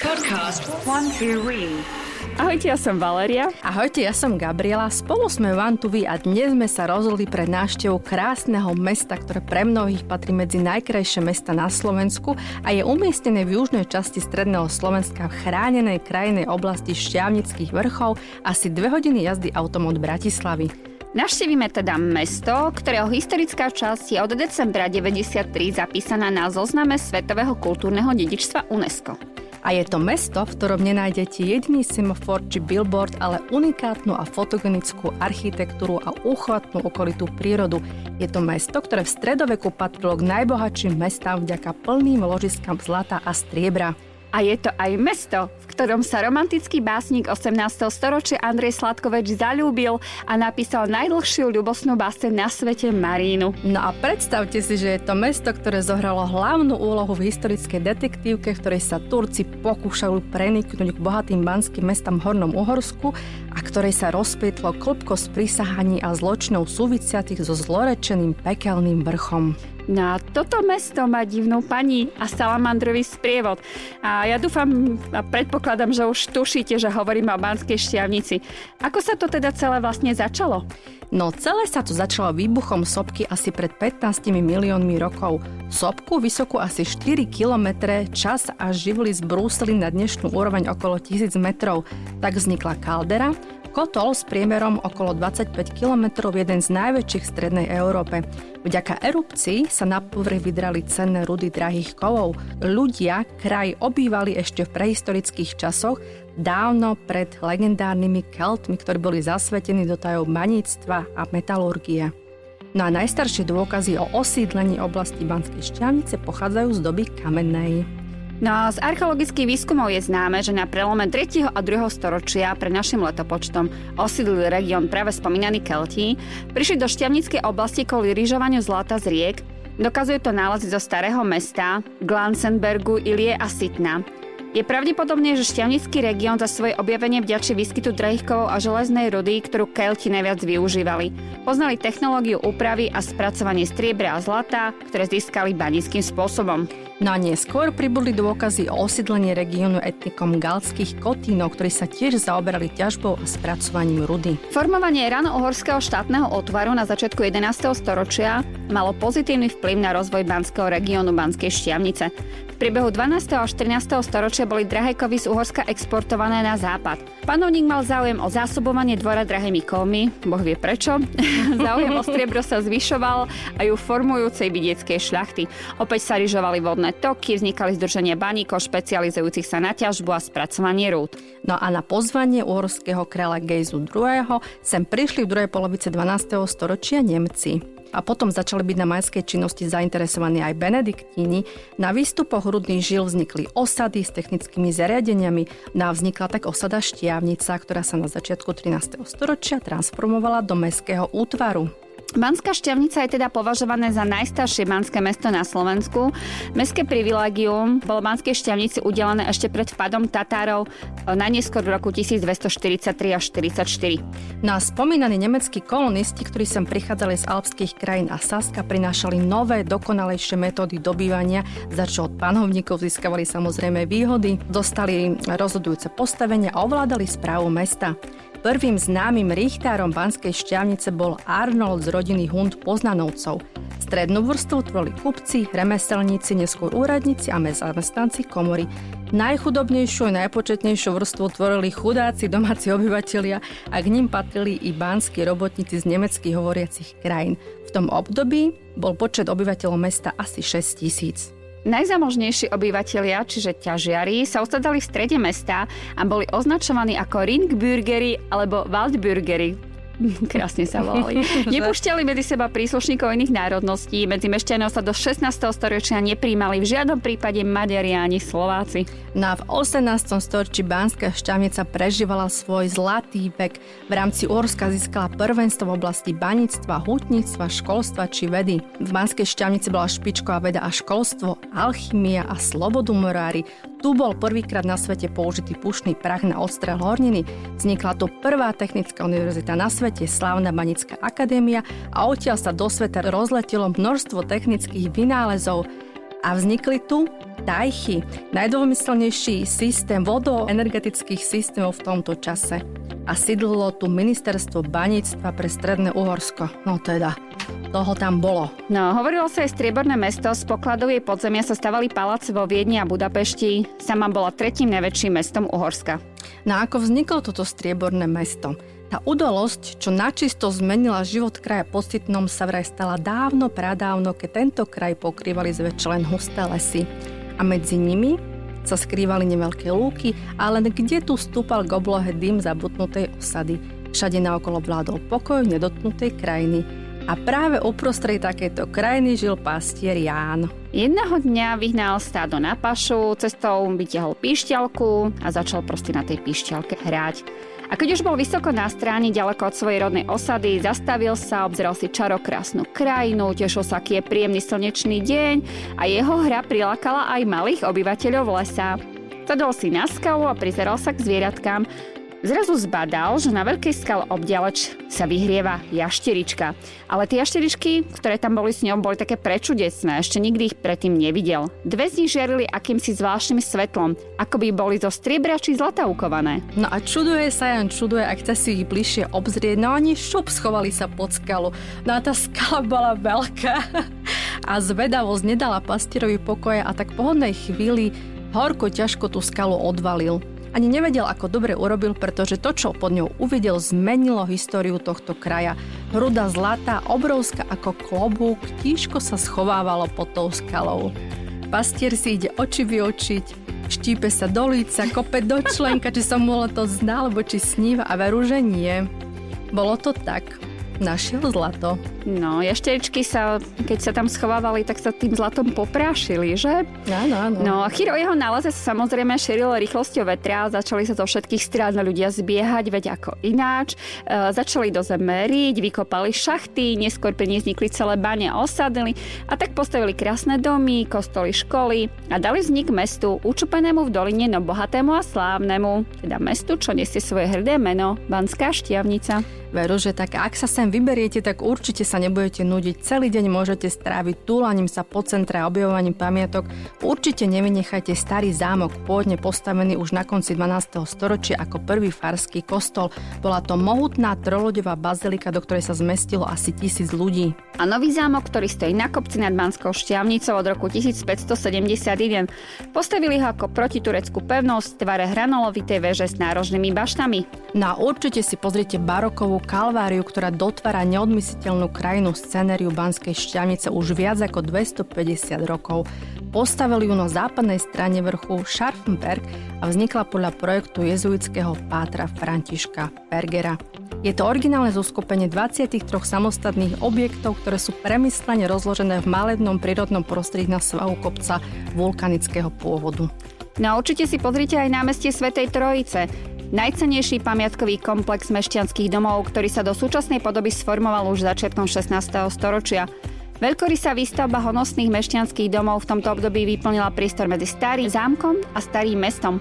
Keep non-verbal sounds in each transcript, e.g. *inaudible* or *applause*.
Podcast One Two Read. Ahojte, ja som Valeria. Ahojte, ja som Gabriela. Spolu sme Vantuvi a dnes sme sa rozhodli pre návštevu krásneho mesta, ktoré pre mnohých patrí medzi najkrajšie mesta na Slovensku a je umiestnené v južnej časti stredného Slovenska v chránenej krajinej oblasti Šťavnických vrchov asi dve hodiny jazdy autom od Bratislavy. Navštívime teda mesto, ktorého historická časť je od decembra 93 zapísaná na zozname Svetového kultúrneho dedičstva UNESCO. A je to mesto, v ktorom nenájdete jediný semafor či billboard, ale unikátnu a fotogenickú architektúru a uchvatnú okolitú prírodu. Je to mesto, ktoré v stredoveku patrilo k najbohatším mestám vďaka plným ložiskám zlata a striebra. A je to aj mesto, v ktorom sa romantický básnik 18. storočia Andrej Sladkoveč zalúbil a napísal najdlhšiu ľubosnú báseň na svete Marínu. No a predstavte si, že je to mesto, ktoré zohralo hlavnú úlohu v historickej detektívke, v ktorej sa Turci pokúšali preniknúť k bohatým banským mestám Hornom Uhorsku a ktorej sa rozpietlo klopko z prísahaní a zločinov súvisiacich so zlorečeným pekelným vrchom. No a toto mesto má divnú pani a salamandrový sprievod. A ja dúfam a predpokladám, že už tušíte, že hovoríme o Banskej šťavnici. Ako sa to teda celé vlastne začalo? No celé sa tu začalo výbuchom sopky asi pred 15 miliónmi rokov. Sopku vysokú asi 4 km čas a živly zbrúsili na dnešnú úroveň okolo 1000 metrov. Tak vznikla kaldera, Kotol s priemerom okolo 25 km, jeden z najväčších v strednej Európe. Vďaka erupcii sa na povrch vydrali cenné rudy drahých kovov. Ľudia kraj obývali ešte v prehistorických časoch, dávno pred legendárnymi Keltmi, ktorí boli zasvetení do tajov maníctva a metalurgie. No a najstaršie dôkazy o osídlení oblasti Banskej šťavnice pochádzajú z doby kamennej. No z archeologických výskumov je známe, že na prelome 3. a 2. storočia pre našim letopočtom osídlil región práve spomínaný Kelti, prišli do šťavníckej oblasti kvôli rýžovaniu zlata z riek, dokazuje to nálezy zo starého mesta, Glansenbergu, Ilie a Sitna. Je pravdepodobné, že šťavnický región za svoje objavenie vďačí výskytu drahých kovov a železnej rudy, ktorú Kelti najviac využívali. Poznali technológiu úpravy a spracovanie striebra a zlata, ktoré získali banickým spôsobom. No a neskôr pribudli dôkazy o osídlení regiónu etnikom galských kotínov, ktorí sa tiež zaoberali ťažbou a spracovaním rudy. Formovanie rano-uhorského štátneho otvaru na začiatku 11. storočia malo pozitívny vplyv na rozvoj banského regiónu Banskej šťavnice. V priebehu 12. až 13. storočia boli drahé kovy z Uhorska exportované na západ. Panovník mal záujem o zásobovanie dvora drahými kovmi, boh vie prečo. *laughs* záujem o striebro sa zvyšoval aj u formujúcej vidieckej šľachty. Opäť sa ryžovali vodné vodné toky, vznikali združenia baníkov špecializujúcich sa na ťažbu a spracovanie rúd. No a na pozvanie uhorského kráľa Gejzu II. sem prišli v druhej polovice 12. storočia Nemci a potom začali byť na majskej činnosti zainteresovaní aj benediktíni. Na výstupoch rudných žil vznikli osady s technickými zariadeniami. No a vznikla tak osada Štiavnica, ktorá sa na začiatku 13. storočia transformovala do mestského útvaru. Banská šťavnica je teda považované za najstaršie banské mesto na Slovensku. Mestské privilegium bolo Banskej šťavnici udelené ešte pred vpadom Tatárov e, na neskôr v roku 1243 až 44. Na spomínaní nemeckí kolonisti, ktorí sem prichádzali z alpských krajín a Saska, prinášali nové, dokonalejšie metódy dobývania, za čo od panovníkov získavali samozrejme výhody, dostali rozhodujúce postavenia a ovládali správu mesta. Prvým známym richtárom Banskej šťavnice bol Arnold z rodiny Hund Poznanovcov. Strednú vrstvu tvorili kupci, remeselníci, neskôr úradníci a zamestnanci komory. Najchudobnejšiu a najpočetnejšiu vrstvu tvorili chudáci domáci obyvatelia a k ním patrili i banskí robotníci z nemeckých hovoriacich krajín. V tom období bol počet obyvateľov mesta asi 6 tisíc. Najzamožnejší obyvatelia, čiže ťažiari, sa usadali v strede mesta a boli označovaní ako Ringbürgeri alebo Waldbürgeri, *laughs* Krásne sa volali. *laughs* Nepúšťali medzi seba príslušníkov iných národností. Medzi mešťanov sa do 16. storočia nepríjmali v žiadnom prípade Maďari ani Slováci. No a v 18. storočí Bánska šťavnica prežívala svoj zlatý vek. V rámci Uhorska získala prvenstvo v oblasti baníctva, hutníctva, školstva či vedy. V Banskej šťavnici bola špičková veda a školstvo, alchymia a slobodumorári. Tu bol prvýkrát na svete použitý pušný prach na odstrel horniny. Vznikla tu prvá technická univerzita na svete, slávna Banická akadémia a odtiaľ sa do sveta rozletelo množstvo technických vynálezov a vznikli tu Tajchy, najdômyselnejší systém vodoenergetických systémov v tomto čase. A sídlilo tu ministerstvo baníctva pre Stredné Uhorsko. No teda, toho tam bolo. No, hovorilo sa aj strieborné mesto, z pokladov jej podzemia sa stavali paláce vo Viedni a Budapešti. Sama bola tretím najväčším mestom Uhorska. No ako vzniklo toto strieborné mesto? Tá udalosť, čo načisto zmenila život kraja Positnom, sa vraj stala dávno, pradávno, keď tento kraj pokrývali zväčša len husté lesy. A medzi nimi sa skrývali neveľké lúky, ale kde tu stúpal k oblohe dym zabudnutej osady. Všade naokolo vládol pokoj nedotknutej krajiny. A práve uprostred takéto krajiny žil pastier Ján. Jedného dňa vyhnal stádo na pašu, cestou vytiahol píšťalku a začal proste na tej píšťalke hrať. A keď už bol vysoko na stráni, ďaleko od svojej rodnej osady, zastavil sa, obzeral si čarokrásnu krajinu, tešil sa, aký je príjemný slnečný deň a jeho hra prilákala aj malých obyvateľov lesa. Sadol si na skalu a prizeral sa k zvieratkám. Zrazu zbadal, že na veľkej skale obdialeč sa vyhrieva jašterička. Ale tie jašteričky, ktoré tam boli s ňou, boli také prečudesné, ešte nikdy ich predtým nevidel. Dve z nich žiarili akýmsi zvláštnym svetlom, ako by boli zo striebra či zlata ukované. No a čuduje sa, Jan čuduje, ak chce si ich bližšie obzrieť, no ani šup schovali sa pod skalu. No a tá skala *laughs* bola veľká a zvedavosť nedala pastierovi pokoja a tak po hodnej chvíli horko ťažko tú skalu odvalil. Ani nevedel, ako dobre urobil, pretože to, čo pod ňou uvidel, zmenilo históriu tohto kraja. Hruda zlata, obrovská ako klobúk, tížko sa schovávalo pod tou skalou. Pastier si ide oči vyočiť, štípe sa do líca, kope do členka, či som mu to zná, alebo či sníva a veru, že nie. Bolo to tak. Našiel zlato. No, jašteričky sa, keď sa tam schovávali, tak sa tým zlatom poprášili, že? Áno, áno. No, Chiro jeho nálaze sa samozrejme šerilo rýchlosťou vetra, začali sa zo všetkých strán ľudia zbiehať, veď ako ináč. E, začali do zeme riť, vykopali šachty, neskôr pri vznikli celé bane a osadili a tak postavili krásne domy, kostoly, školy a dali vznik mestu, učupenému v doline, no bohatému a slávnemu, teda mestu, čo nesie svoje hrdé meno, Banská šťavnica. Veru, že tak ak sa sem vyberiete, tak určite sa nebudete nudiť. Celý deň môžete stráviť túlaním sa po centre a objavovaním pamiatok. Určite nevynechajte starý zámok, pôvodne postavený už na konci 12. storočia ako prvý farský kostol. Bola to mohutná trolodová bazilika, do ktorej sa zmestilo asi tisíc ľudí. A nový zámok, ktorý stojí na kopci nad Banskou šťavnicou od roku 1571. Postavili ho ako protitureckú pevnosť v tvare hranolovitej veže s nárožnými baštami. No a určite si pozrite barokovú kalváriu, ktorá dotvára neodmysliteľnú krajinu scenériu Banskej šťavnice už viac ako 250 rokov. Postavili ju na západnej strane vrchu Scharfenberg a vznikla podľa projektu jezuitského pátra Františka Bergera. Je to originálne zoskupenie 23 samostatných objektov, ktoré sú premyslene rozložené v malebnom prírodnom prostredí na svahu kopca vulkanického pôvodu. No určite si pozrite aj námestie Svetej Trojice. Najcenejší pamiatkový komplex mešťanských domov, ktorý sa do súčasnej podoby sformoval už začiatkom 16. storočia. Veľkorysá výstavba honosných mešťanských domov v tomto období vyplnila priestor medzi starým zámkom a starým mestom.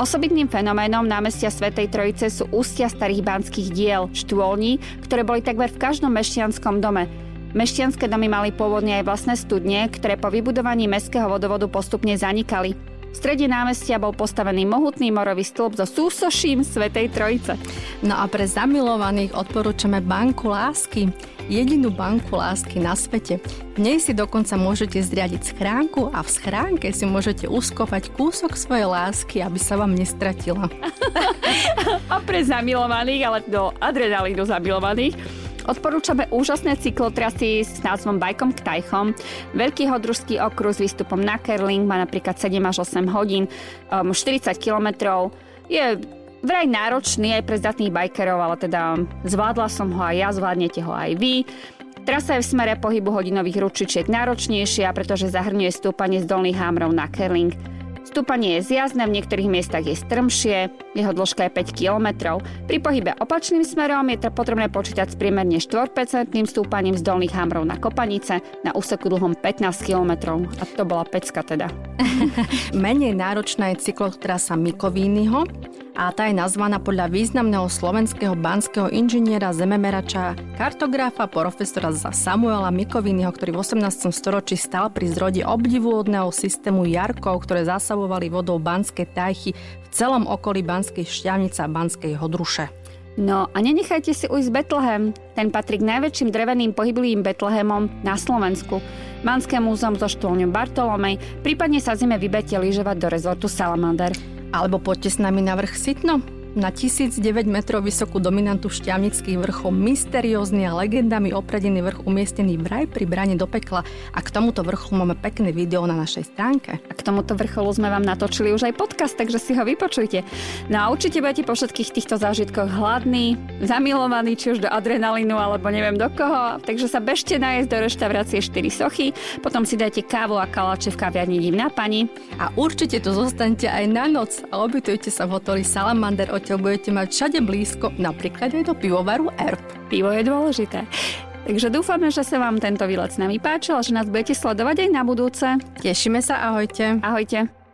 Osobitným fenoménom námestia Svetej Trojice sú ústia starých banských diel, štôlní, ktoré boli takmer v každom mešťanskom dome. Mešťanské domy mali pôvodne aj vlastné studne, ktoré po vybudovaní mestského vodovodu postupne zanikali. V strede námestia bol postavený mohutný morový stĺp so súsoším Svetej Trojice. No a pre zamilovaných odporúčame banku lásky. Jedinú banku lásky na svete. V nej si dokonca môžete zriadiť schránku a v schránke si môžete uskopať kúsok svojej lásky, aby sa vám nestratila. *laughs* a pre zamilovaných, ale do adrenalínu zamilovaných, Odporúčame úžasné cyklotrasy s názvom Bajkom k Tajchom. Veľký hodružský okruh s výstupom na Kerling má napríklad 7 až 8 hodín, um, 40 kilometrov. Je vraj náročný aj pre zdatných bajkerov, ale teda zvládla som ho aj ja, zvládnete ho aj vy. Trasa je v smere pohybu hodinových ručičiek náročnejšia, pretože zahrňuje stúpanie z dolných hámrov na Kerling. Stúpanie je zjazdné, v niektorých miestach je strmšie, jeho dĺžka je 5 km. Pri pohybe opačným smerom je potrebné počítať s priemerne 4% stúpaním z dolných hámrov na Kopanice na úseku dlhom 15 km. A to bola pecka teda. *laughs* Menej náročná je cyklotrasa Mikovínnyho, a tá je nazvaná podľa významného slovenského banského inžiniera zememerača, kartografa, profesora za Samuela Mikovinyho, ktorý v 18. storočí stal pri zrode obdivuhodného systému jarkov, ktoré zasavovali vodou banské tajchy v celom okolí Banskej šťavnice a Banskej hodruše. No a nenechajte si ujsť Betlehem. Ten patrí k najväčším dreveným pohyblivým Betlehemom na Slovensku. Banské múzeum so štôlňou Bartolomej, prípadne sa zime vybete lyžovať do rezortu Salamander. Alebo poďte s nami na vrch Sitno na 1009 metrov vysokú dominantu šťavnických vrchov, mysteriózny a legendami opradený vrch umiestnený vraj pri brane do pekla. A k tomuto vrcholu máme pekné video na našej stránke. A k tomuto vrcholu sme vám natočili už aj podcast, takže si ho vypočujte. No a určite budete po všetkých týchto zážitkoch hladní, zamilovaní, či už do adrenalínu alebo neviem do koho. Takže sa bežte nájsť do reštaurácie 4 sochy, potom si dajte kávu a kalače v kaviarni Divná pani. A určite tu zostanete aj na noc a obytujte sa v hoteli Salamander od priateľ budete mať všade blízko, napríklad aj do pivovaru ERP. Pivo je dôležité. Takže dúfame, že sa vám tento výlet s nami páčil a že nás budete sledovať aj na budúce. Tešíme sa, ahojte. Ahojte.